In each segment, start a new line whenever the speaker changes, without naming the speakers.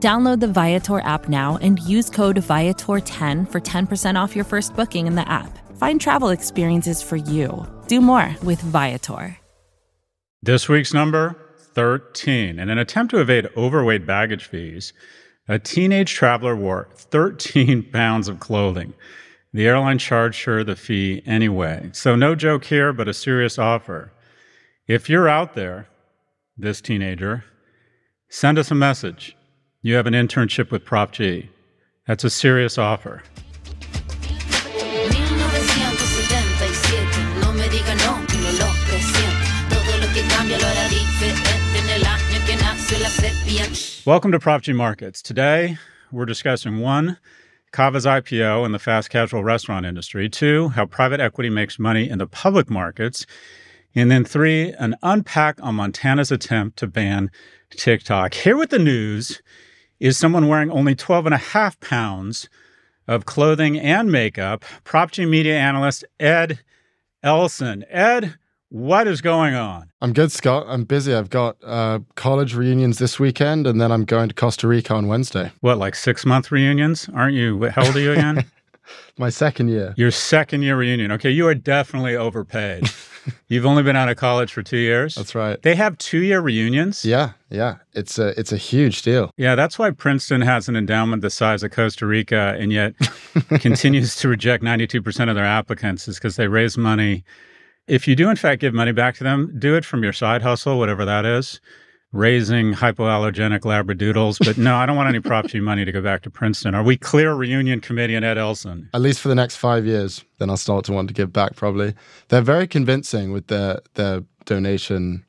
Download the Viator app now and use code Viator10 for 10% off your first booking in the app. Find travel experiences for you. Do more with Viator.
This week's number 13. In an attempt to evade overweight baggage fees, a teenage traveler wore 13 pounds of clothing. The airline charged her the fee anyway. So, no joke here, but a serious offer. If you're out there, this teenager, send us a message. You have an internship with Prof G. That's a serious offer. Welcome to Prof G Markets. Today, we're discussing one, Cava's IPO in the fast casual restaurant industry, two, how private equity makes money in the public markets, and then three, an unpack on Montana's attempt to ban TikTok. Here with the news is someone wearing only 12 and a half pounds of clothing and makeup. Prof G media analyst Ed Elson. Ed, what is going on?
I'm good, Scott. I'm busy. I've got uh, college reunions this weekend, and then I'm going to Costa Rica on Wednesday.
What, like six month reunions? Aren't you? How old are you again?
My second year.
Your second year reunion. Okay, you are definitely overpaid. You've only been out of college for two years.
That's right.
They have two year reunions.
Yeah, yeah. It's a it's a huge deal.
Yeah, that's why Princeton has an endowment the size of Costa Rica, and yet continues to reject ninety two percent of their applicants, is because they raise money. If you do in fact give money back to them, do it from your side hustle, whatever that is raising hypoallergenic labradoodles. But no, I don't want any Prof G money to go back to Princeton. Are we clear, reunion committee and Ed Elson?
At least for the next five years. Then I'll start to want to give back. Probably they're very convincing with their their donation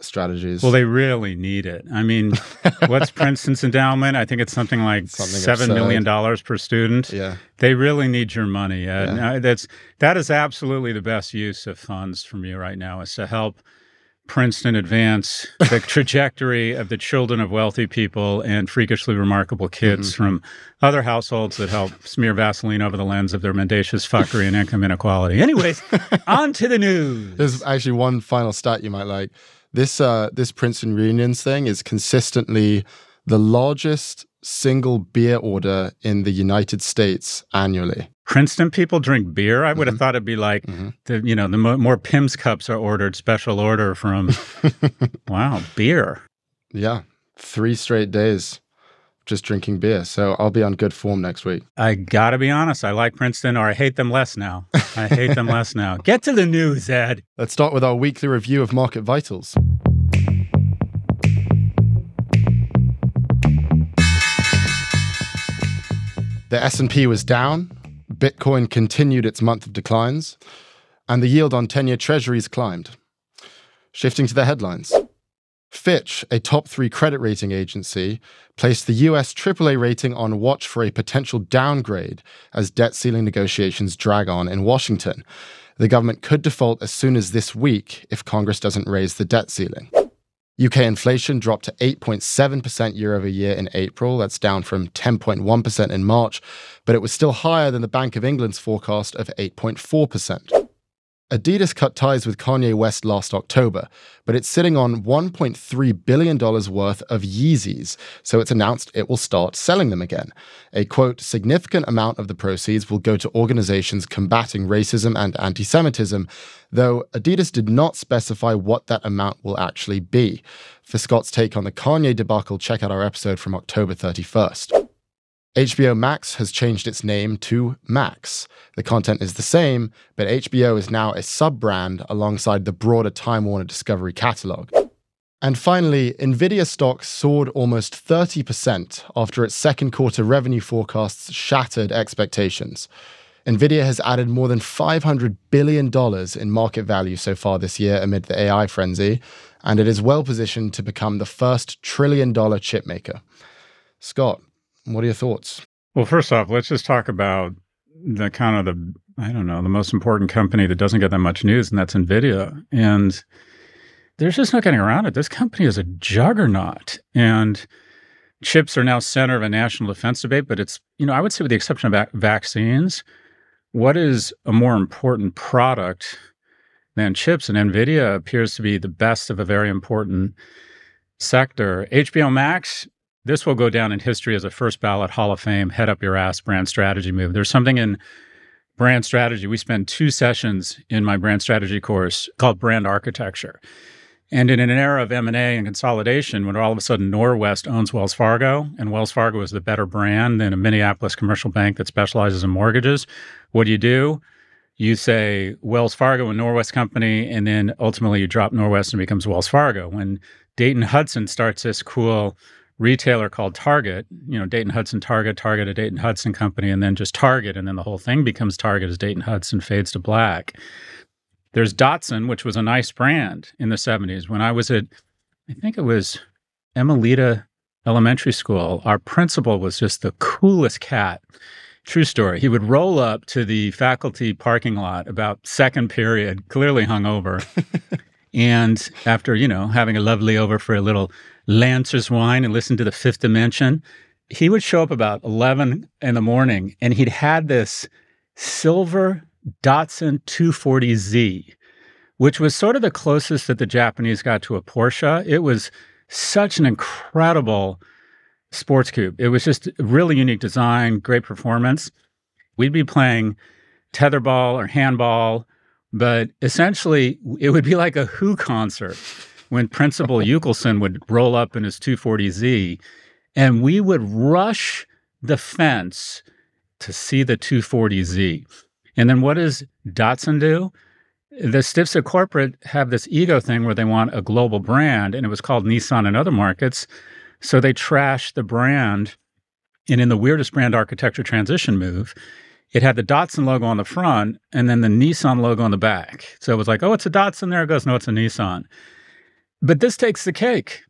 strategies.
Well, they really need it. I mean, what's Princeton's endowment? I think it's something like something seven absurd. million dollars per student.
Yeah,
they really need your money. Ed. Yeah. That's that is absolutely the best use of funds from you right now is to help Princeton advance the trajectory of the children of wealthy people and freakishly remarkable kids mm-hmm. from other households that help smear Vaseline over the lens of their mendacious fuckery and income inequality. Anyways, on to the news.
There's actually one final stat you might like. This uh, this Princeton reunions thing is consistently the largest single beer order in the United States annually.
Princeton people drink beer. I would have mm-hmm. thought it'd be like mm-hmm. the you know the mo- more Pimm's cups are ordered special order from. wow, beer.
Yeah, three straight days just drinking beer. So I'll be on good form next week.
I gotta be honest. I like Princeton, or I hate them less now. I hate them less now. Get to the news, Ed.
Let's start with our weekly review of market vitals. The S&P was down, Bitcoin continued its month of declines, and the yield on 10 year treasuries climbed. Shifting to the headlines. Fitch, a top three credit rating agency, placed the US AAA rating on watch for a potential downgrade as debt ceiling negotiations drag on in Washington. The government could default as soon as this week if Congress doesn't raise the debt ceiling. UK inflation dropped to 8.7% year over year in April. That's down from 10.1% in March, but it was still higher than the Bank of England's forecast of 8.4%. Adidas cut ties with Kanye West last October, but it's sitting on $1.3 billion worth of Yeezys, so it's announced it will start selling them again. A quote, significant amount of the proceeds will go to organizations combating racism and anti Semitism, though Adidas did not specify what that amount will actually be. For Scott's take on the Kanye debacle, check out our episode from October 31st. HBO Max has changed its name to Max. The content is the same, but HBO is now a sub brand alongside the broader Time Warner Discovery catalog. And finally, Nvidia stock soared almost 30% after its second quarter revenue forecasts shattered expectations. Nvidia has added more than $500 billion in market value so far this year amid the AI frenzy, and it is well positioned to become the first trillion dollar chip maker. Scott, what are your thoughts?
Well, first off, let's just talk about the kind of the, I don't know, the most important company that doesn't get that much news, and that's NVIDIA. And there's just no getting around it. This company is a juggernaut. And chips are now center of a national defense debate, but it's, you know, I would say with the exception of vaccines, what is a more important product than chips? And NVIDIA appears to be the best of a very important sector. HBO Max, this will go down in history as a first ballot Hall of Fame, head up your ass brand strategy move. There's something in brand strategy. We spend two sessions in my brand strategy course called brand architecture. And in an era of M&A and consolidation, when all of a sudden Norwest owns Wells Fargo, and Wells Fargo is the better brand than a Minneapolis commercial bank that specializes in mortgages, what do you do? You say Wells Fargo and Norwest Company, and then ultimately you drop Norwest and becomes Wells Fargo. When Dayton Hudson starts this cool retailer called Target, you know, Dayton Hudson Target, Target a Dayton Hudson company, and then just Target, and then the whole thing becomes Target as Dayton Hudson fades to black. There's Datsun, which was a nice brand in the 70s. When I was at, I think it was Emmalita Elementary School, our principal was just the coolest cat. True story. He would roll up to the faculty parking lot about second period, clearly hungover. and after, you know, having a lovely over for a little Lancer's wine and listen to the fifth dimension, he would show up about 11 in the morning and he'd had this silver Datsun 240Z, which was sort of the closest that the Japanese got to a Porsche. It was such an incredible sports coupe. It was just really unique design, great performance. We'd be playing tetherball or handball, but essentially it would be like a Who concert when Principal Ukelson would roll up in his 240Z and we would rush the fence to see the 240Z. And then what does Datsun do? The stiffs at corporate have this ego thing where they want a global brand, and it was called Nissan in other markets. So they trash the brand. And in the weirdest brand architecture transition move, it had the Datsun logo on the front and then the Nissan logo on the back. So it was like, oh, it's a Datsun. There it goes. No, it's a Nissan. But this takes the cake.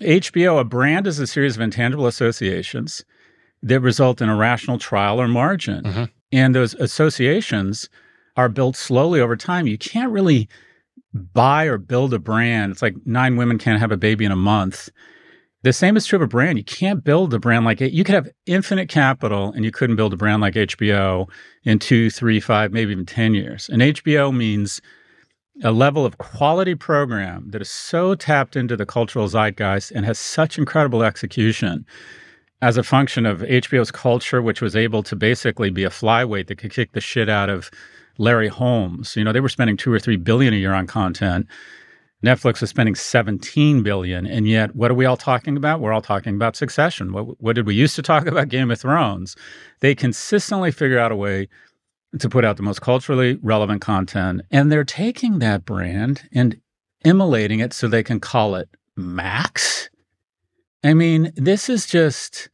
HBO, a brand is a series of intangible associations that result in a rational trial or margin. Mm-hmm. And those associations are built slowly over time. You can't really buy or build a brand. It's like nine women can't have a baby in a month. The same is true of a brand. You can't build a brand like it. You could have infinite capital and you couldn't build a brand like HBO in two, three, five, maybe even 10 years. And HBO means a level of quality program that is so tapped into the cultural zeitgeist and has such incredible execution as a function of HBO's culture, which was able to basically be a flyweight that could kick the shit out of Larry Holmes. You know, they were spending two or three billion a year on content. Netflix was spending 17 billion. And yet, what are we all talking about? We're all talking about succession. What, what did we used to talk about? Game of Thrones. They consistently figure out a way to put out the most culturally relevant content. And they're taking that brand and immolating it so they can call it Max I mean, this is just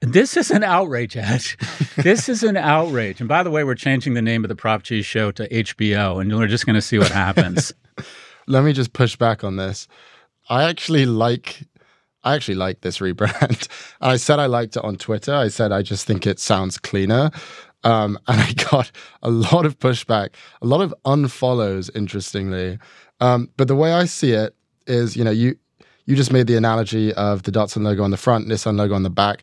this is an outrage, Ed. this is an outrage. And by the way, we're changing the name of the Prof G show to HBO, and we're just going to see what happens.
Let me just push back on this. I actually like I actually like this rebrand. I said I liked it on Twitter. I said I just think it sounds cleaner. Um, and I got a lot of pushback, a lot of unfollows, interestingly. Um, but the way I see it is, you know, you you just made the analogy of the Datsun logo on the front, Nissan logo on the back.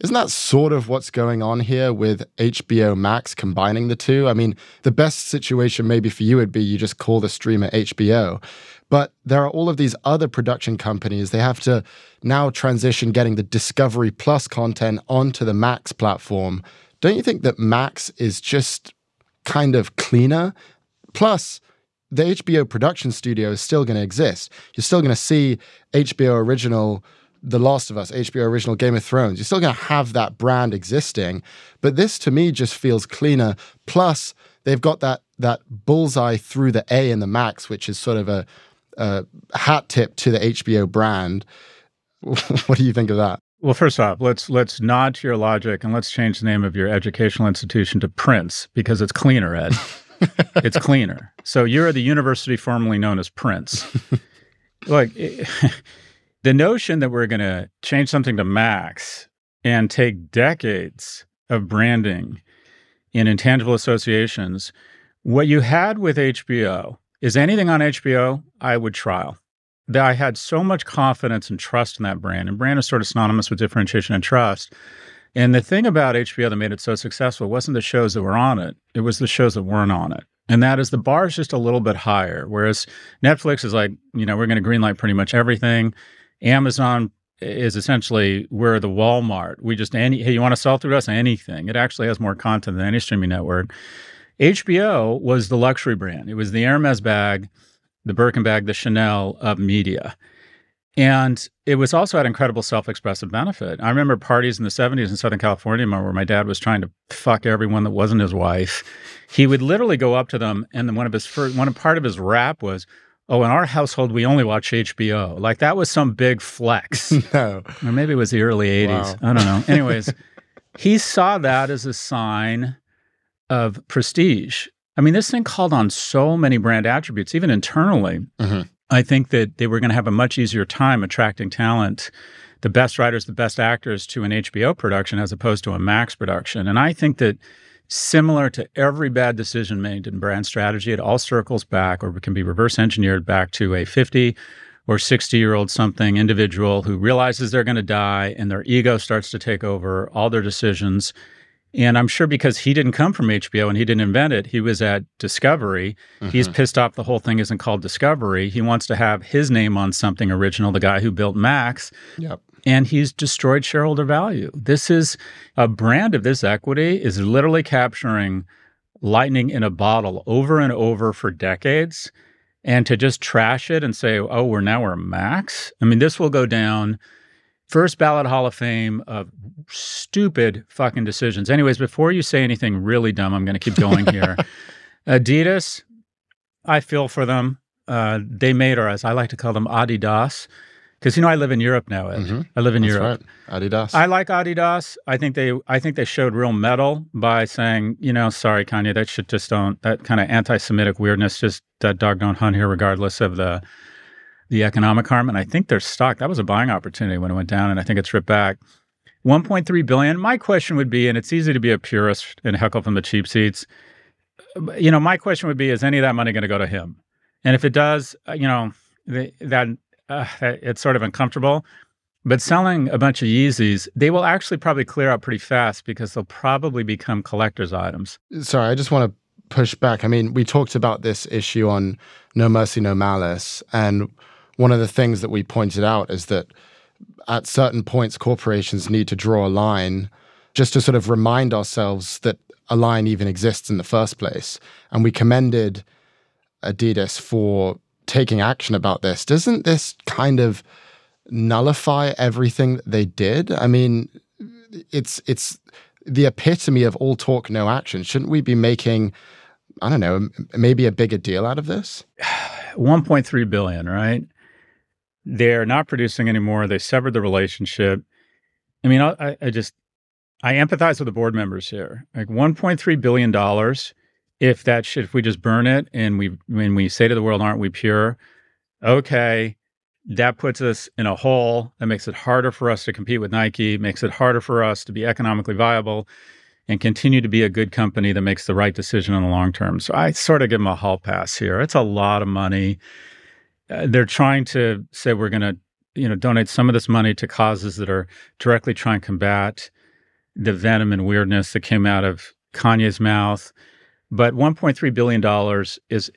Isn't that sort of what's going on here with HBO Max combining the two? I mean, the best situation maybe for you would be you just call the streamer HBO. But there are all of these other production companies. They have to now transition getting the Discovery Plus content onto the Max platform. Don't you think that Max is just kind of cleaner? Plus, the HBO production studio is still going to exist. You're still going to see HBO original The Last of Us, HBO original Game of Thrones. You're still going to have that brand existing, but this to me just feels cleaner. Plus, they've got that that bullseye through the A in the Max, which is sort of a, a hat tip to the HBO brand. what do you think of that?
Well, first off, let's let's nod to your logic and let's change the name of your educational institution to Prince because it's cleaner, Ed. it's cleaner. So you're the university formerly known as Prince. Look, the notion that we're going to change something to Max and take decades of branding in intangible associations, what you had with HBO is anything on HBO I would trial that I had so much confidence and trust in that brand. And brand is sort of synonymous with differentiation and trust. And the thing about HBO that made it so successful wasn't the shows that were on it, it was the shows that weren't on it. And that is the bar is just a little bit higher. Whereas Netflix is like, you know, we're going to greenlight pretty much everything. Amazon is essentially we're the Walmart. We just any hey, you want to sell through us anything. It actually has more content than any streaming network. HBO was the luxury brand. It was the Hermes bag the Birkin bag, the Chanel of media. And it was also had incredible self-expressive benefit. I remember parties in the 70s in Southern California where my dad was trying to fuck everyone that wasn't his wife. He would literally go up to them and then one of his first one part of his rap was, Oh, in our household we only watch HBO. Like that was some big flex.
no.
Or maybe it was the early 80s. Wow. I don't know. Anyways, he saw that as a sign of prestige I mean, this thing called on so many brand attributes, even internally. Mm-hmm. I think that they were going to have a much easier time attracting talent, the best writers, the best actors to an HBO production as opposed to a Max production. And I think that similar to every bad decision made in brand strategy, it all circles back or can be reverse engineered back to a 50 or 60 year old something individual who realizes they're going to die and their ego starts to take over all their decisions and I'm sure because he didn't come from HBO and he didn't invent it, he was at Discovery. Mm-hmm. He's pissed off the whole thing isn't called Discovery. He wants to have his name on something original, the guy who built Max.
Yep.
And he's destroyed shareholder value. This is a brand of this equity is literally capturing lightning in a bottle over and over for decades. And to just trash it and say, oh, we're now we're Max. I mean, this will go down first ballot Hall of Fame of stupid fucking decisions. Anyways, before you say anything really dumb, I'm going to keep going here. Adidas, I feel for them. Uh, they made, or as I like to call them, Adidas. Because you know I live in Europe now. Ed. Mm-hmm. I live in
That's
Europe.
Right. Adidas.
I like Adidas. I think they I think they showed real mettle by saying, you know, sorry, Kanye, that shit just don't that kind of anti-Semitic weirdness. Just that dog don't hunt here, regardless of the the economic harm. And I think their stock, that was a buying opportunity when it went down, and I think it's ripped back. 1.3 billion. My question would be, and it's easy to be a purist and heckle from the cheap seats. You know, my question would be, is any of that money going to go to him? And if it does, uh, you know, that uh, it's sort of uncomfortable. But selling a bunch of Yeezys, they will actually probably clear out pretty fast because they'll probably become collector's items.
Sorry, I just want to push back. I mean, we talked about this issue on No Mercy, No Malice, and one of the things that we pointed out is that at certain points, corporations need to draw a line just to sort of remind ourselves that a line even exists in the first place. And we commended Adidas for taking action about this. Doesn't this kind of nullify everything that they did? I mean, it's it's the epitome of all talk, no action. Shouldn't we be making, I don't know, maybe a bigger deal out of this?
1.3 billion, right? They're not producing anymore. They severed the relationship. I mean, I, I just I empathize with the board members here. Like 1.3 billion dollars. If that if we just burn it and we when we say to the world, "Aren't we pure?" Okay, that puts us in a hole. That makes it harder for us to compete with Nike. Makes it harder for us to be economically viable and continue to be a good company that makes the right decision in the long term. So I sort of give them a hall pass here. It's a lot of money. Uh, they're trying to say we're going to you know donate some of this money to causes that are directly trying to combat the venom and weirdness that came out of Kanye's mouth. But 1.3 billion dollars is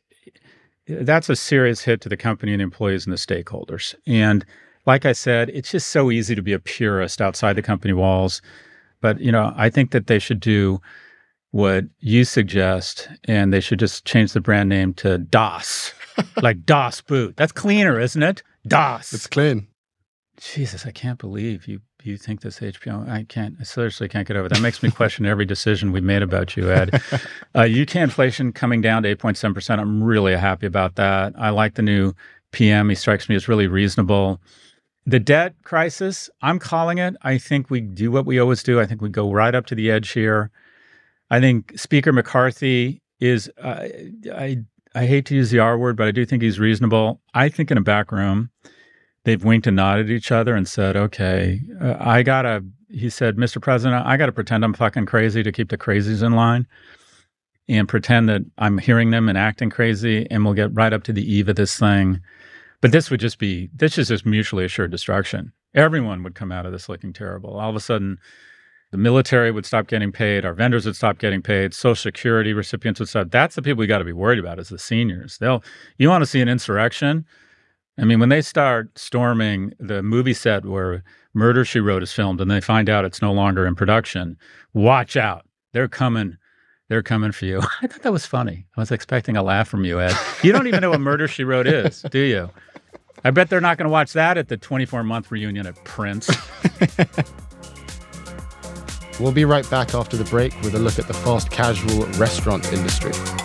that's a serious hit to the company and the employees and the stakeholders. And like I said, it's just so easy to be a purist outside the company walls. But you know, I think that they should do what you suggest, and they should just change the brand name to Das like Das Boot. That's cleaner, isn't it? Das.
It's clean.
Jesus, I can't believe you you think this HBO. I can't. I seriously can't get over that. Makes me question every decision we've made about you, Ed. uh, UK inflation coming down to eight point seven percent. I'm really happy about that. I like the new PM. He strikes me as really reasonable. The debt crisis, I'm calling it. I think we do what we always do. I think we go right up to the edge here. I think Speaker McCarthy is. Uh, I I hate to use the R word, but I do think he's reasonable. I think in a back room they've winked and nodded at each other and said, okay, uh, I gotta, he said, Mr. President, I gotta pretend I'm fucking crazy to keep the crazies in line and pretend that I'm hearing them and acting crazy and we'll get right up to the eve of this thing. But this would just be, this is just mutually assured destruction. Everyone would come out of this looking terrible. All of a sudden, the military would stop getting paid, our vendors would stop getting paid, social security recipients would stop. That's the people we got to be worried about is the seniors. They'll you want to see an insurrection? I mean, when they start storming the movie set where Murder She Wrote is filmed and they find out it's no longer in production, watch out. They're coming. They're coming for you. I thought that was funny. I was expecting a laugh from you, Ed. You don't even know what Murder She Wrote is, do you? I bet they're not going to watch that at the 24 month reunion at Prince.
we'll be right back after the break with a look at the fast casual restaurant industry.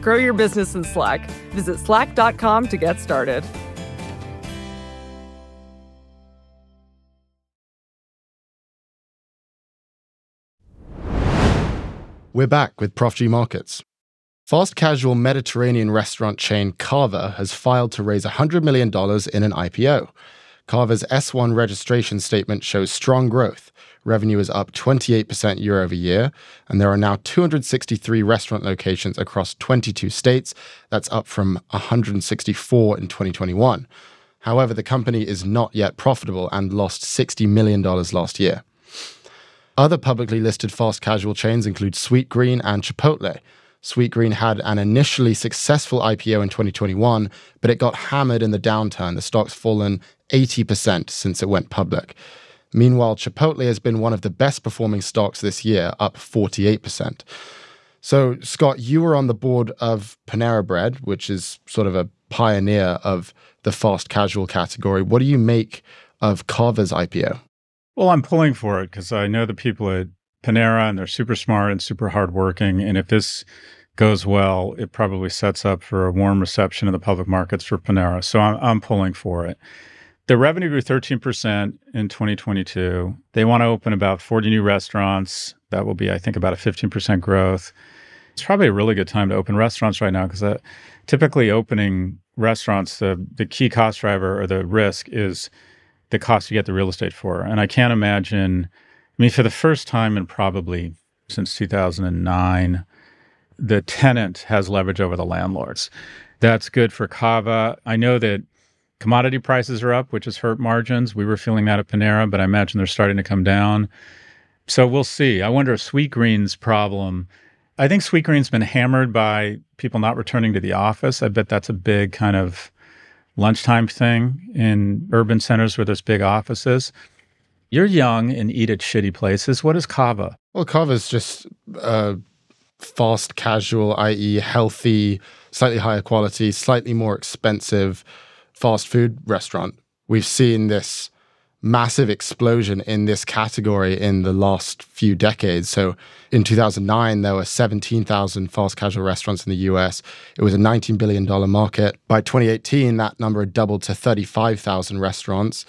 Grow your business in Slack. Visit slack.com to get started.
We're back with Prof G Markets. Fast casual Mediterranean restaurant chain Cava has filed to raise $100 million in an IPO. Cava's S1 registration statement shows strong growth, Revenue is up 28% year over year, and there are now 263 restaurant locations across 22 states. That's up from 164 in 2021. However, the company is not yet profitable and lost $60 million last year. Other publicly listed fast casual chains include Sweetgreen and Chipotle. Sweetgreen had an initially successful IPO in 2021, but it got hammered in the downturn. The stock's fallen 80% since it went public. Meanwhile, Chipotle has been one of the best performing stocks this year, up 48%. So, Scott, you were on the board of Panera Bread, which is sort of a pioneer of the fast casual category. What do you make of Cava's IPO?
Well, I'm pulling for it because I know the people at Panera and they're super smart and super hardworking. And if this goes well, it probably sets up for a warm reception in the public markets for Panera. So I'm, I'm pulling for it. The revenue grew 13% in 2022. They want to open about 40 new restaurants. That will be, I think, about a 15% growth. It's probably a really good time to open restaurants right now because uh, typically opening restaurants, the, the key cost driver or the risk is the cost you get the real estate for. And I can't imagine, I mean, for the first time in probably since 2009, the tenant has leverage over the landlords. That's good for Cava. I know that Commodity prices are up, which has hurt margins. We were feeling that at Panera, but I imagine they're starting to come down. So we'll see. I wonder if Sweetgreen's problem. I think Sweetgreen's been hammered by people not returning to the office. I bet that's a big kind of lunchtime thing in urban centers where there's big offices. You're young and eat at shitty places. What is Cava?
Well, Cava is just uh, fast casual, i.e., healthy, slightly higher quality, slightly more expensive fast food restaurant. We've seen this massive explosion in this category in the last few decades. So in 2009, there were 17,000 fast casual restaurants in the US. It was a $19 billion market. By 2018, that number had doubled to 35,000 restaurants.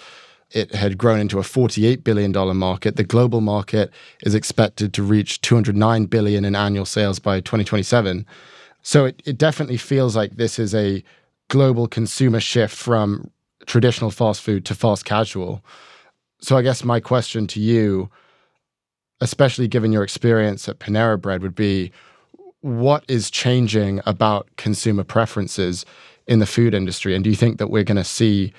It had grown into a $48 billion market. The global market is expected to reach 209 billion in annual sales by 2027. So it, it definitely feels like this is a global consumer shift from traditional fast food to fast casual. So I guess my question to you, especially given your experience at Panera Bread, would be what is changing about consumer preferences in the food industry? And do you think that we're going to see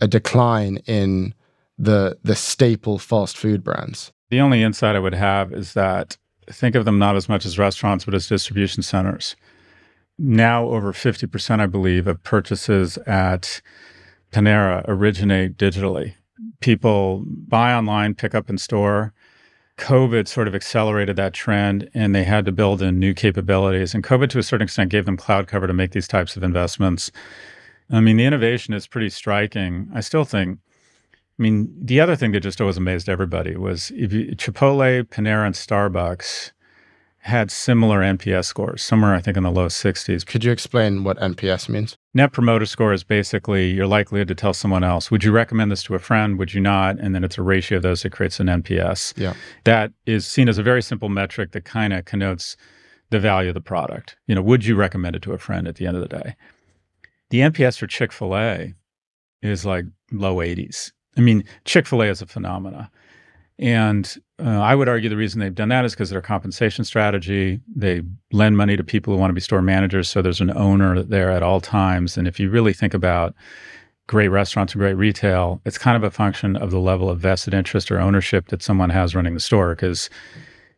a decline in the the staple fast food brands?
The only insight I would have is that think of them not as much as restaurants, but as distribution centers. Now, over 50%, I believe, of purchases at Panera originate digitally. People buy online, pick up in store. COVID sort of accelerated that trend and they had to build in new capabilities. And COVID, to a certain extent, gave them cloud cover to make these types of investments. I mean, the innovation is pretty striking. I still think, I mean, the other thing that just always amazed everybody was if you, Chipotle, Panera, and Starbucks had similar NPS scores, somewhere I think in the low 60s.
Could you explain what NPS means?
Net promoter score is basically your likelihood to tell someone else, would you recommend this to a friend? Would you not? And then it's a ratio of those that creates an NPS.
Yeah.
That is seen as a very simple metric that kind of connotes the value of the product. You know, would you recommend it to a friend at the end of the day? The NPS for Chick fil A is like low 80s. I mean, Chick fil A is a phenomena. And uh, I would argue the reason they've done that is because their compensation strategy. They lend money to people who want to be store managers, so there's an owner there at all times. And if you really think about great restaurants and great retail, it's kind of a function of the level of vested interest or ownership that someone has running the store because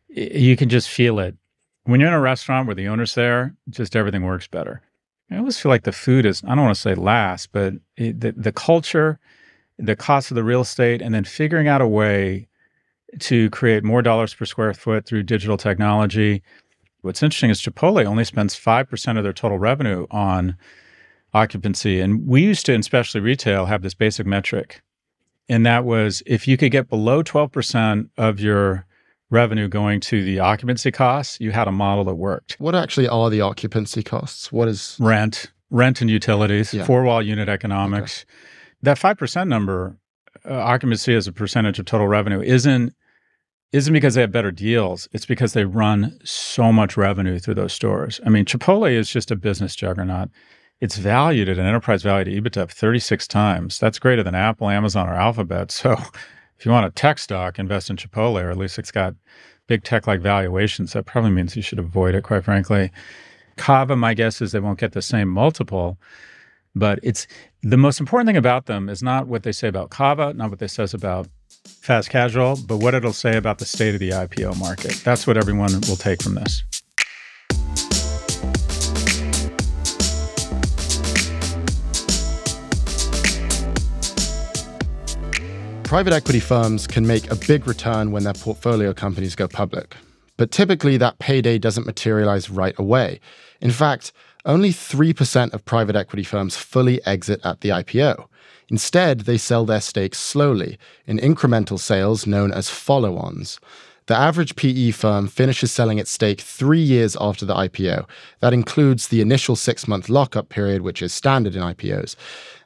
you can just feel it. When you're in a restaurant where the owner's there, just everything works better. I always feel like the food is, I don't want to say last, but it, the, the culture, the cost of the real estate, and then figuring out a way to create more dollars per square foot through digital technology. What's interesting is Chipotle only spends 5% of their total revenue on occupancy. And we used to, in especially retail, have this basic metric. And that was if you could get below 12% of your revenue going to the occupancy costs, you had a model that worked.
What actually are the occupancy costs? What is
rent, rent and utilities,
Yeah.
four wall unit economics? That 5% number, uh, occupancy as a percentage of total revenue, isn't isn't because they have better deals. It's because they run so much revenue through those stores. I mean, Chipotle is just a business juggernaut. It's valued at an enterprise value to EBITDA of 36 times. That's greater than Apple, Amazon, or Alphabet. So if you want a tech stock, invest in Chipotle, or at least it's got big tech like valuations. That probably means you should avoid it, quite frankly. Cava, my guess is they won't get the same multiple. But it's the most important thing about them is not what they say about Cava, not what they says about fast casual, but what it'll say about the state of the IPO market. That's what everyone will take from this.
Private equity firms can make a big return when their portfolio companies go public. But typically, that payday doesn't materialize right away. In fact, only 3% of private equity firms fully exit at the IPO. Instead, they sell their stakes slowly in incremental sales known as follow ons. The average PE firm finishes selling its stake three years after the IPO. That includes the initial six month lockup period, which is standard in IPOs.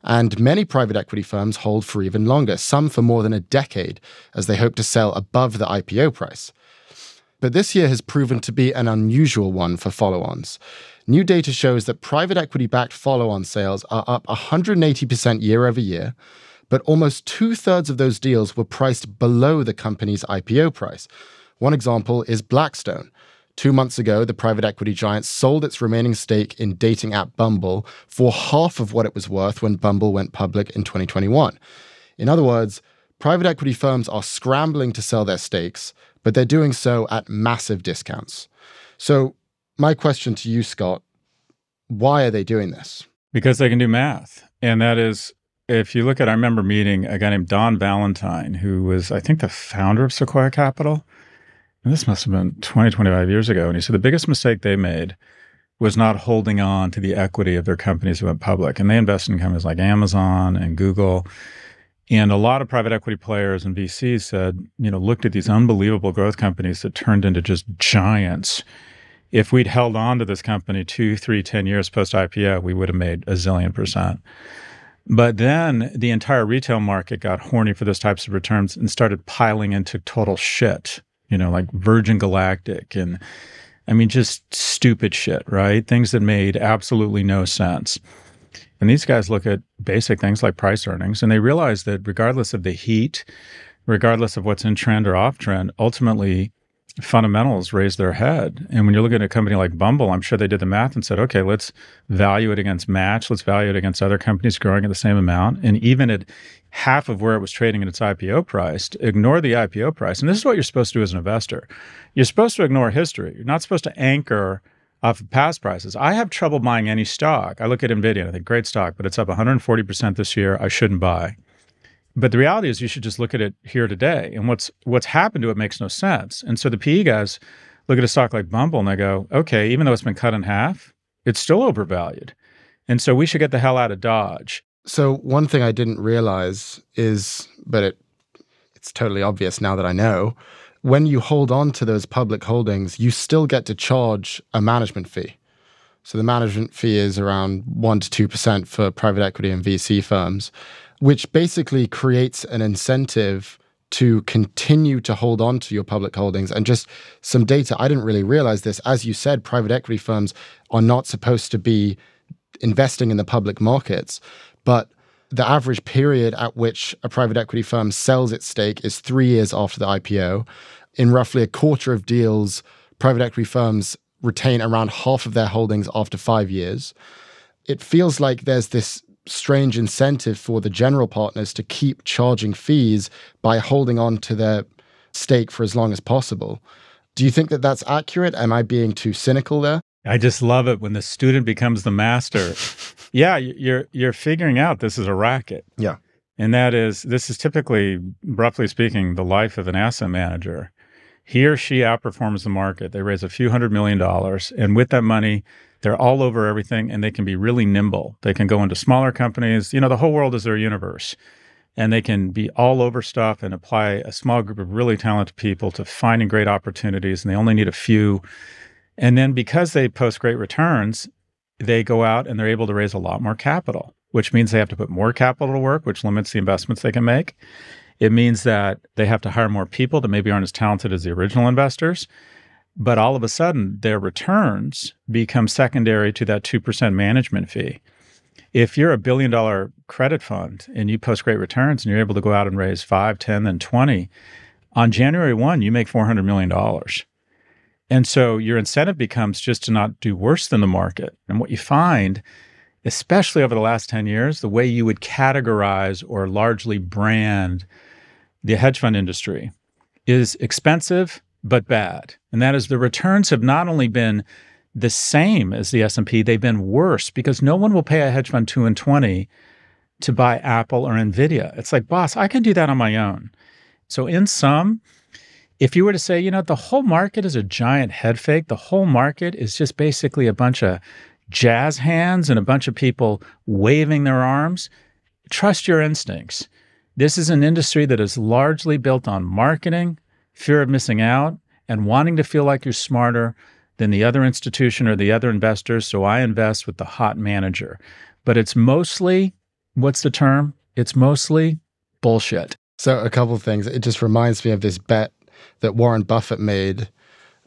And many private equity firms hold for even longer, some for more than a decade, as they hope to sell above the IPO price. But this year has proven to be an unusual one for follow ons. New data shows that private equity backed follow on sales are up 180% year over year, but almost two thirds of those deals were priced below the company's IPO price. One example is Blackstone. Two months ago, the private equity giant sold its remaining stake in dating app Bumble for half of what it was worth when Bumble went public in 2021. In other words, private equity firms are scrambling to sell their stakes, but they're doing so at massive discounts. So, my question to you, Scott why are they doing this?
Because they can do math. And that is, if you look at, I remember meeting a guy named Don Valentine, who was, I think, the founder of Sequoia Capital. And this must have been 20, 25 years ago. And he said the biggest mistake they made was not holding on to the equity of their companies that went public. And they invested in companies like Amazon and Google. And a lot of private equity players and VCs said, you know, looked at these unbelievable growth companies that turned into just giants. If we'd held on to this company two, three, ten years post IPO, we would have made a zillion percent. But then the entire retail market got horny for those types of returns and started piling into total shit, you know, like Virgin Galactic and I mean, just stupid shit, right? Things that made absolutely no sense. And these guys look at basic things like price earnings and they realize that regardless of the heat, regardless of what's in trend or off trend, ultimately fundamentals raise their head. And when you're looking at a company like Bumble, I'm sure they did the math and said, okay, let's value it against Match, let's value it against other companies growing at the same amount. And even at half of where it was trading at its IPO price, ignore the IPO price. And this is what you're supposed to do as an investor. You're supposed to ignore history. You're not supposed to anchor off of past prices. I have trouble buying any stock. I look at Nvidia and I think great stock, but it's up 140% this year. I shouldn't buy. But the reality is you should just look at it here today. And what's what's happened to it makes no sense. And so the PE guys look at a stock like Bumble and they go, okay, even though it's been cut in half, it's still overvalued. And so we should get the hell out of Dodge.
So one thing I didn't realize is, but it it's totally obvious now that I know, when you hold on to those public holdings, you still get to charge a management fee. So the management fee is around 1 to 2% for private equity and VC firms, which basically creates an incentive to continue to hold on to your public holdings. And just some data, I didn't really realize this. As you said, private equity firms are not supposed to be investing in the public markets, but the average period at which a private equity firm sells its stake is three years after the IPO. In roughly a quarter of deals, private equity firms retain around half of their holdings after five years. It feels like there's this strange incentive for the general partners to keep charging fees by holding on to their stake for as long as possible. Do you think that that's accurate? Am I being too cynical there?
I just love it when the student becomes the master. yeah, you're you're figuring out this is a racket.
Yeah.
And that is this is typically roughly speaking the life of an asset manager. He or she outperforms the market. They raise a few hundred million dollars and with that money they're all over everything and they can be really nimble. They can go into smaller companies. You know, the whole world is their universe. And they can be all over stuff and apply a small group of really talented people to finding great opportunities. And they only need a few and then because they post great returns, they go out and they're able to raise a lot more capital, which means they have to put more capital to work, which limits the investments they can make. It means that they have to hire more people that maybe aren't as talented as the original investors. But all of a sudden, their returns become secondary to that 2% management fee. If you're a billion dollar credit fund and you post great returns and you're able to go out and raise 5, 10, then 20, on January 1, you make $400 million. And so your incentive becomes just to not do worse than the market. And what you find, especially over the last 10 years, the way you would categorize or largely brand the hedge fund industry is expensive but bad. And that is the returns have not only been the same as the S&P, they've been worse because no one will pay a hedge fund 2 and 20 to buy Apple or Nvidia. It's like, boss, I can do that on my own. So in sum, if you were to say, you know, the whole market is a giant head fake, the whole market is just basically a bunch of jazz hands and a bunch of people waving their arms, trust your instincts. This is an industry that is largely built on marketing, fear of missing out, and wanting to feel like you're smarter than the other institution or the other investors. So I invest with the hot manager. But it's mostly, what's the term? It's mostly bullshit.
So, a couple of things. It just reminds me of this bet that Warren Buffett made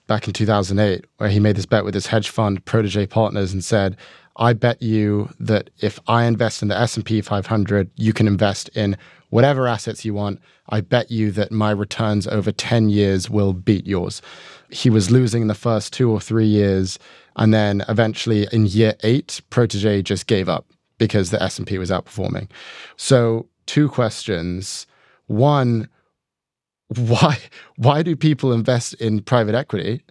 back in 2008, where he made this bet with his hedge fund protege partners and said, I bet you that if I invest in the S&P 500, you can invest in whatever assets you want. I bet you that my returns over 10 years will beat yours. He was losing in the first 2 or 3 years and then eventually in year 8 protege just gave up because the S&P was outperforming. So, two questions. One, why why do people invest in private equity?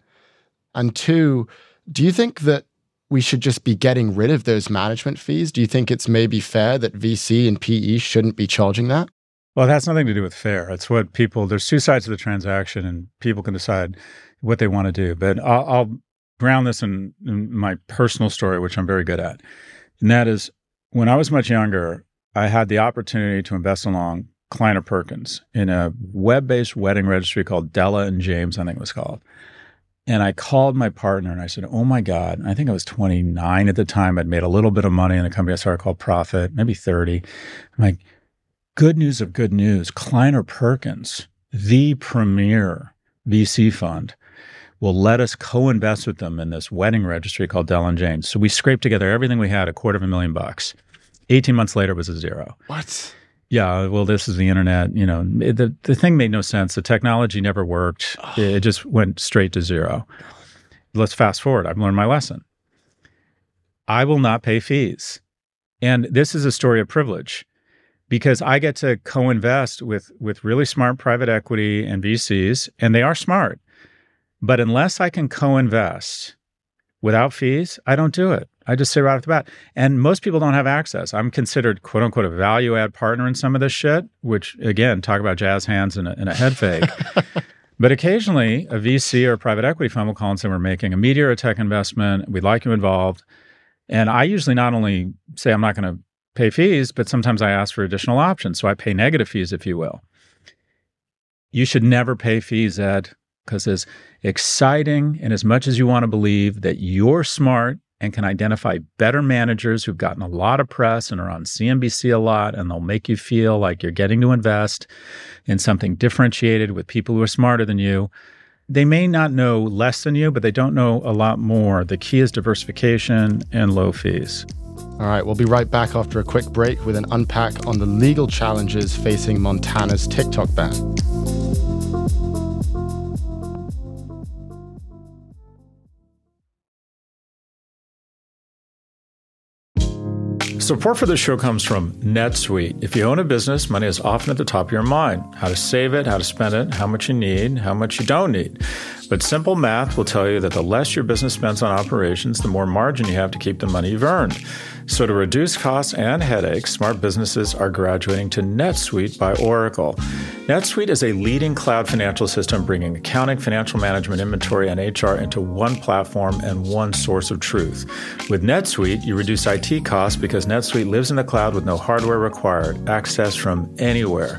And two, do you think that we should just be getting rid of those management fees? Do you think it's maybe fair that VC and PE shouldn't be charging that?
Well, it has nothing to do with fair. It's what people, there's two sides to the transaction, and people can decide what they want to do. But I'll, I'll ground this in, in my personal story, which I'm very good at. And that is when I was much younger, I had the opportunity to invest along Kleiner Perkins in a web based wedding registry called Della and James, I think it was called. And I called my partner and I said, Oh my God. I think I was 29 at the time. I'd made a little bit of money in a company I started called Prophet, maybe 30. I'm like, good news of good news. Kleiner Perkins, the premier VC fund, will let us co-invest with them in this wedding registry called Della and James. So we scraped together everything we had, a quarter of a million bucks. 18 months later, it was a zero.
What?
Yeah, well, this is the internet. You know, it, the the thing made no sense. The technology never worked. Oh. It just went straight to zero. Let's fast forward. I've learned my lesson. I will not pay fees, and this is a story of privilege, because I get to co-invest with with really smart private equity and VCs, and they are smart. But unless I can co-invest without fees, I don't do it. I just say right off the bat. And most people don't have access. I'm considered quote unquote a value add partner in some of this shit, which again, talk about jazz hands and a, and a head fake. but occasionally a VC or a private equity fund will call and say, We're making a media or a tech investment. We'd like you involved. And I usually not only say I'm not going to pay fees, but sometimes I ask for additional options. So I pay negative fees, if you will. You should never pay fees, Ed, because as exciting and as much as you want to believe that you're smart and can identify better managers who've gotten a lot of press and are on CNBC a lot, and they'll make you feel like you're getting to invest in something differentiated with people who are smarter than you. They may not know less than you, but they don't know a lot more. The key is diversification and low fees.
All right, we'll be right back after a quick break with an unpack on the legal challenges facing Montana's TikTok ban.
Support for this show comes from NetSuite. If you own a business, money is often at the top of your mind. How to save it, how to spend it, how much you need, how much you don't need. But simple math will tell you that the less your business spends on operations, the more margin you have to keep the money you've earned. So, to reduce costs and headaches, smart businesses are graduating to NetSuite by Oracle. NetSuite is a leading cloud financial system bringing accounting, financial management, inventory, and HR into one platform and one source of truth. With NetSuite, you reduce IT costs because NetSuite lives in the cloud with no hardware required, access from anywhere.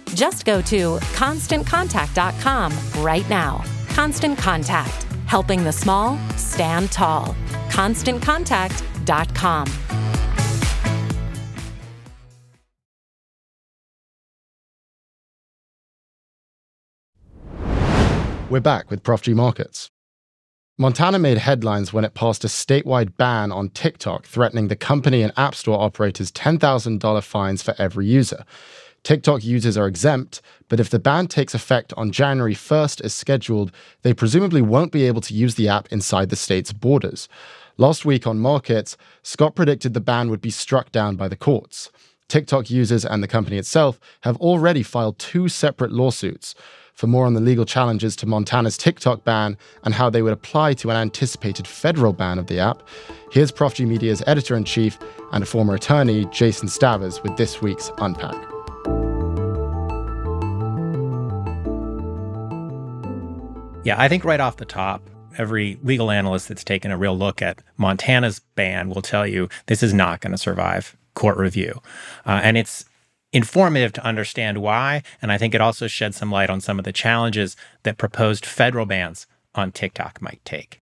Just go to constantcontact.com right now. Constant Contact, helping the small stand tall. ConstantContact.com.
We're back with Prof G Markets. Montana made headlines when it passed a statewide ban on TikTok, threatening the company and App Store operators $10,000 fines for every user. TikTok users are exempt, but if the ban takes effect on January 1st as scheduled, they presumably won't be able to use the app inside the state's borders. Last week on Markets, Scott predicted the ban would be struck down by the courts. TikTok users and the company itself have already filed two separate lawsuits. For more on the legal challenges to Montana's TikTok ban and how they would apply to an anticipated federal ban of the app, here's Prof G Media's editor in chief and a former attorney, Jason Stavers, with this week's Unpack.
Yeah, I think right off the top, every legal analyst that's taken a real look at Montana's ban will tell you this is not going to survive court review. Uh, and it's informative to understand why. And I think it also sheds some light on some of the challenges that proposed federal bans on TikTok might take.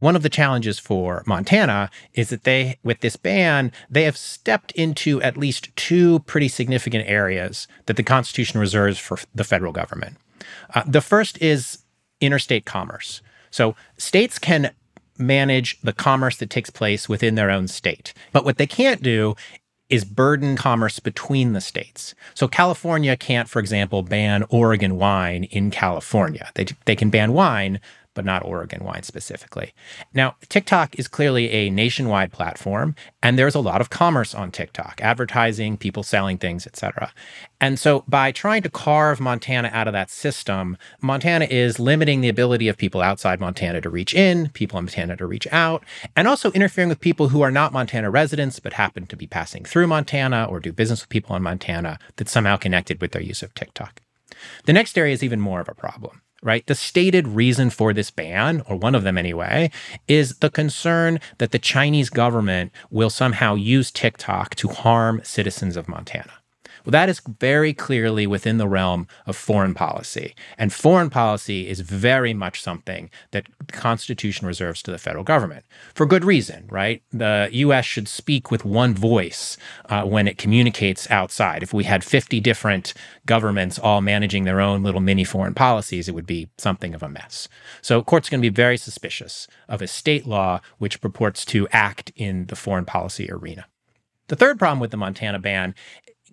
One of the challenges for Montana is that they, with this ban, they have stepped into at least two pretty significant areas that the Constitution reserves for the federal government. Uh, the first is interstate commerce. So states can manage the commerce that takes place within their own state. But what they can't do is burden commerce between the states. So California can't, for example, ban Oregon wine in California. They, they can ban wine, but not Oregon wine specifically. Now, TikTok is clearly a nationwide platform, and there's a lot of commerce on TikTok, advertising, people selling things, etc. And so by trying to carve Montana out of that system, Montana is limiting the ability of people outside Montana to reach in, people in Montana to reach out, and also interfering with people who are not Montana residents but happen to be passing through Montana or do business with people in Montana that's somehow connected with their use of TikTok. The next area is even more of a problem right? The stated reason for this ban, or one of them anyway, is the concern that the Chinese government will somehow use TikTok to harm citizens of Montana. Well, that is very clearly within the realm of foreign policy. And foreign policy is very much something that the Constitution reserves to the federal government for good reason, right? The US should speak with one voice uh, when it communicates outside. If we had 50 different governments all managing their own little mini foreign policies, it would be something of a mess. So, courts going to be very suspicious of a state law which purports to act in the foreign policy arena. The third problem with the Montana ban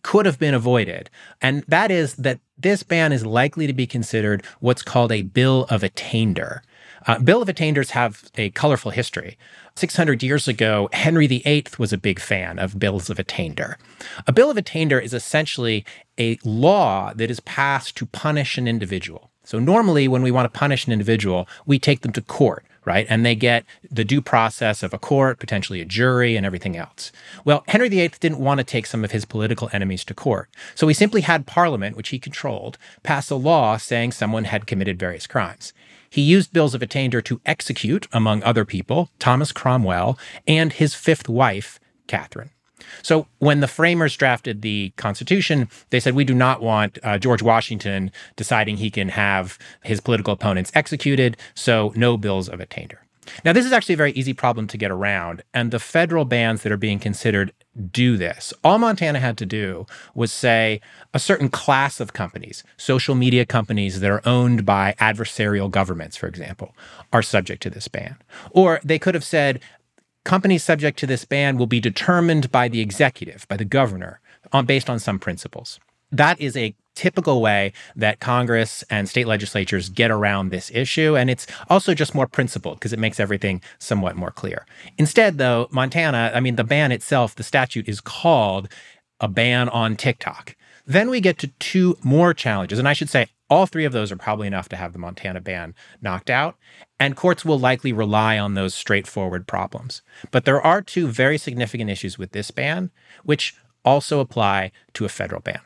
could have been avoided. And that is that this ban is likely to be considered what's called a bill of attainder. Uh, bill of attainders have a colorful history. 600 years ago, Henry VIII was a big fan of bills of attainder. A bill of attainder is essentially a law that is passed to punish an individual. So, normally, when we want to punish an individual, we take them to court right? And they get the due process of a court, potentially a jury, and everything else. Well, Henry VIII didn't want to take some of his political enemies to court. So he simply had Parliament, which he controlled, pass a law saying someone had committed various crimes. He used bills of attainder to execute, among other people, Thomas Cromwell and his fifth wife, Catherine. So when the framers drafted the Constitution, they said, we do not want uh, George Washington deciding he can have his political opponents executed, so no bills of attainder. Now, this is actually a very easy problem to get around, and the federal bans that are being considered do this. All Montana had to do was say a certain class of companies, social media companies that are owned by adversarial governments, for example, are subject to this ban. Or they could have said companies subject to this ban will be determined by the executive, by the governor, on, based on some principles. That is a typical way that Congress and state legislatures get around this issue. And it's also just more principled because it makes everything somewhat more clear. Instead, though, Montana, I mean, the ban itself, the statute is called a ban on TikTok. Then we get to two more challenges. And I should say, all three of those are probably enough to have the Montana ban knocked out, and courts will likely rely on those straightforward problems. But there are two very significant issues with this ban, which also apply to a federal ban.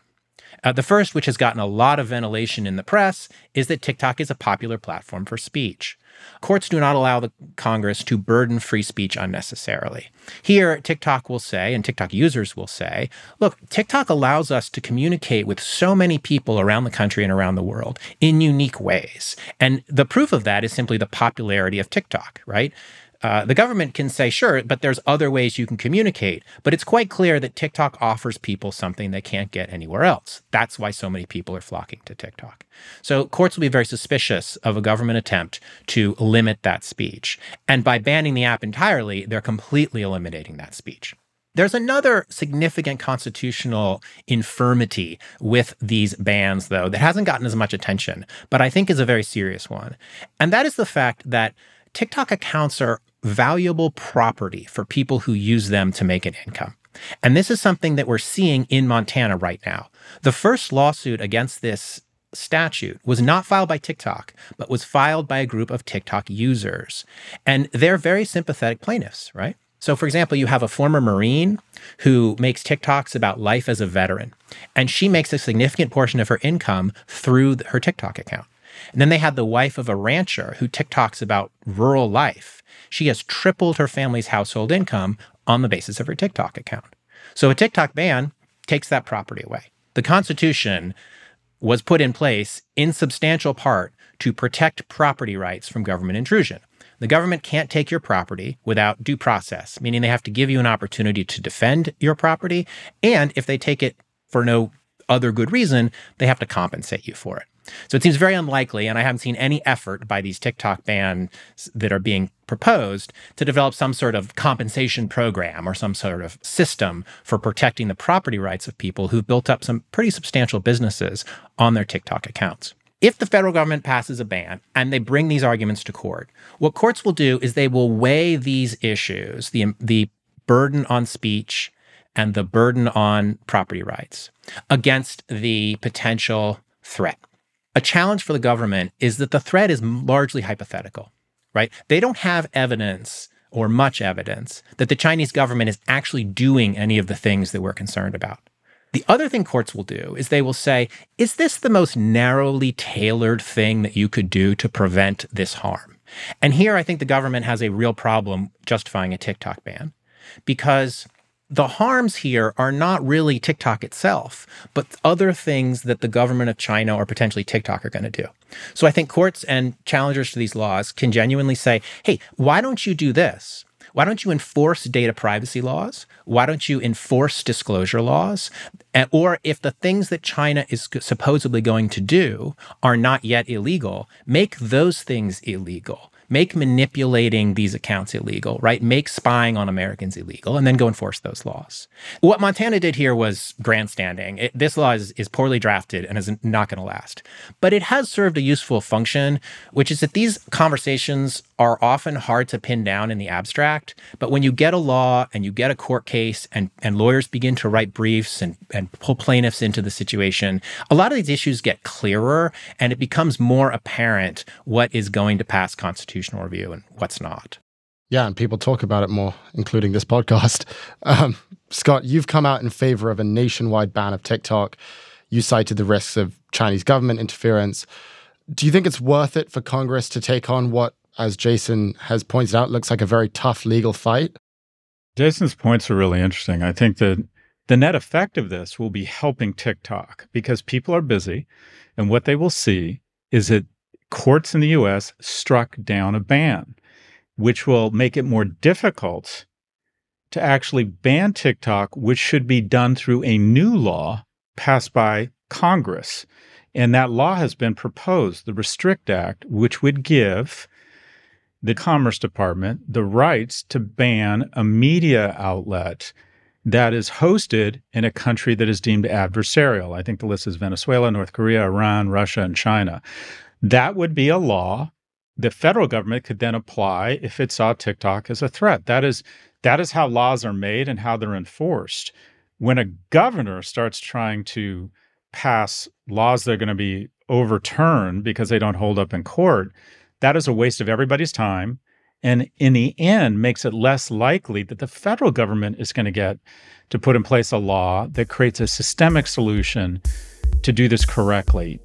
Uh, the first, which has gotten a lot of ventilation in the press, is that TikTok is a popular platform for speech. Courts do not allow the Congress to burden free speech unnecessarily. Here, TikTok will say, and TikTok users will say, look, TikTok allows us to communicate with so many people around the country and around the world in unique ways. And the proof of that is simply the popularity of TikTok, right? Uh, the government can say, sure, but there's other ways you can communicate. But it's quite clear that TikTok offers people something they can't get anywhere else. That's why so many people are flocking to TikTok. So courts will be very suspicious of a government attempt to limit that speech. And by banning the app entirely, they're completely eliminating that speech. There's another significant constitutional infirmity with these bans, though, that hasn't gotten as much attention, but I think is a very serious one. And that is the fact that TikTok accounts are valuable property for people who use them to make an income. And this is something that we're seeing in Montana right now. The first lawsuit against this statute was not filed by TikTok, but was filed by a group of TikTok users. And they're very sympathetic plaintiffs, right? So, for example, you have a former Marine who makes TikToks about life as a veteran, and she makes a significant portion of her income through her TikTok account. And then they had the wife of a rancher who TikToks about rural life. She has tripled her family's household income on the basis of her TikTok account. So a TikTok ban takes that property away. The Constitution was put in place in substantial part to protect property rights from government intrusion. The government can't take your property without due process, meaning they have to give you an opportunity to defend your property. And if they take it for no other good reason, they have to compensate you for it. So it seems very unlikely, and I haven't seen any effort by these TikTok bans that are being proposed to develop some sort of compensation program or some sort of system for protecting the property rights of people who've built up some pretty substantial businesses on their TikTok accounts. If the federal government passes a ban and they bring these arguments to court, what courts will do is they will weigh these issues, the, the burden on speech and the burden on property rights, against the potential threat a challenge for the government is that the threat is largely hypothetical, right? They don't have evidence or much evidence that the Chinese government is actually doing any of the things that we're concerned about. The other thing courts will do is they will say, is this the most narrowly tailored thing that you could do to prevent this harm? And here I think the government has a real problem justifying a TikTok ban because the harms here are not really TikTok itself, but other things that the government of China or potentially TikTok are going to do. So I think courts and challengers to these laws can genuinely say, hey, why don't you do this? Why don't you enforce data privacy laws? Why don't you enforce disclosure laws? Or if the things that China is supposedly going to do are not yet illegal, make those things illegal make manipulating these accounts illegal, right? Make spying on Americans illegal, and then go enforce those laws. What Montana did here was grandstanding. It, this law is, is poorly drafted and is not going to last. But it has served a useful function, which is that these conversations are often hard to pin down in the abstract. But when you get a law and you get a court case and, and lawyers begin to write briefs and, and pull plaintiffs into the situation, a lot of these issues get clearer and it becomes more apparent what is going to pass constitutional review and what's not.
Yeah, and people talk about it more, including this podcast. Um, Scott, you've come out in favor of a nationwide ban of TikTok. You cited the risks of Chinese government interference. Do you think it's worth it for Congress to take on what as Jason has pointed out, looks like a very tough legal fight.
Jason's points are really interesting. I think that the net effect of this will be helping TikTok because people are busy. And what they will see is that courts in the US struck down a ban, which will make it more difficult to actually ban TikTok, which should be done through a new law passed by Congress. And that law has been proposed, the Restrict Act, which would give the Commerce Department the rights to ban a media outlet that is hosted in a country that is deemed adversarial. I think the list is Venezuela, North Korea, Iran, Russia, and China. That would be a law the federal government could then apply if it saw TikTok as a threat. That is that is how laws are made and how they're enforced. When a governor starts trying to pass laws that are going to be overturned because they don't hold up in court, that is a waste of everybody's time. And in the end, makes it less likely that the federal government is going to get to put in place a law that creates a systemic solution to do this correctly.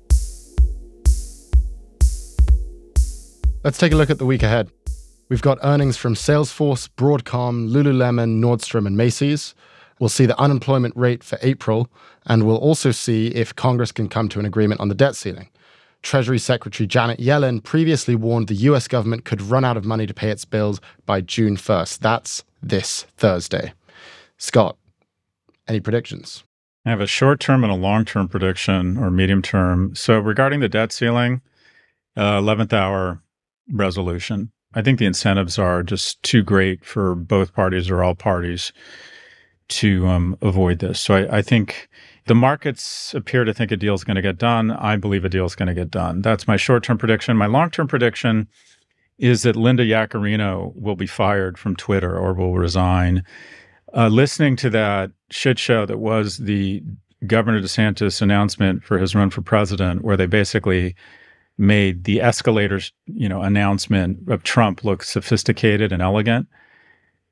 Let's take a look at the week ahead. We've got earnings from Salesforce, Broadcom, Lululemon, Nordstrom, and Macy's. We'll see the unemployment rate for April, and we'll also see if Congress can come to an agreement on the debt ceiling. Treasury Secretary Janet Yellen previously warned the US government could run out of money to pay its bills by June 1st. That's this Thursday. Scott, any predictions?
I have a short term and a long term prediction or medium term. So, regarding the debt ceiling, uh, 11th hour resolution, I think the incentives are just too great for both parties or all parties to um, avoid this. So, I, I think the markets appear to think a deal is going to get done. I believe a deal is going to get done. That's my short term prediction. My long term prediction is that Linda Yaccarino will be fired from Twitter or will resign. Uh, listening to that shit show that was the Governor DeSantis announcement for his run for president, where they basically made the escalators, you know, announcement of Trump look sophisticated and elegant.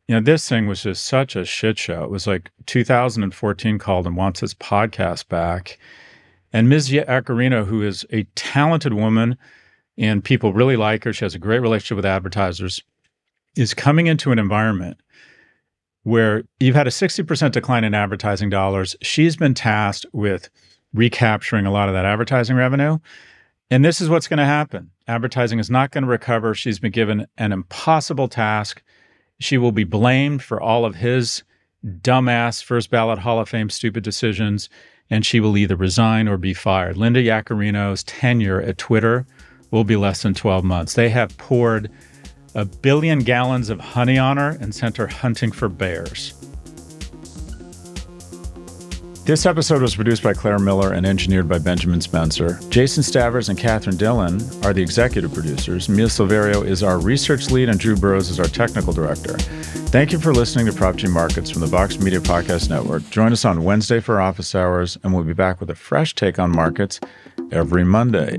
You know, this thing was just such a shit show. It was like 2014 called and wants his podcast back. And Ms. Yaccarino, who is a talented woman and people really like her, she has a great relationship with advertisers, is coming into an environment where you've had a 60% decline in advertising dollars. She's been tasked with recapturing a lot of that advertising revenue. And this is what's going to happen. Advertising is not going to recover. She's been given an impossible task. She will be blamed for all of his dumbass first ballot Hall of Fame stupid decisions, and she will either resign or be fired. Linda Yaccarino's tenure at Twitter will be less than 12 months. They have poured a billion gallons of honey on her and sent her hunting for bears. This episode was produced by Claire Miller and engineered by Benjamin Spencer. Jason Stavers and Catherine Dillon are the executive producers. Mia Silverio is our research lead, and Drew Burrows is our technical director. Thank you for listening to Prof G Markets from the Vox Media Podcast Network. Join us on Wednesday for office hours, and we'll be back with a fresh take on markets every Monday.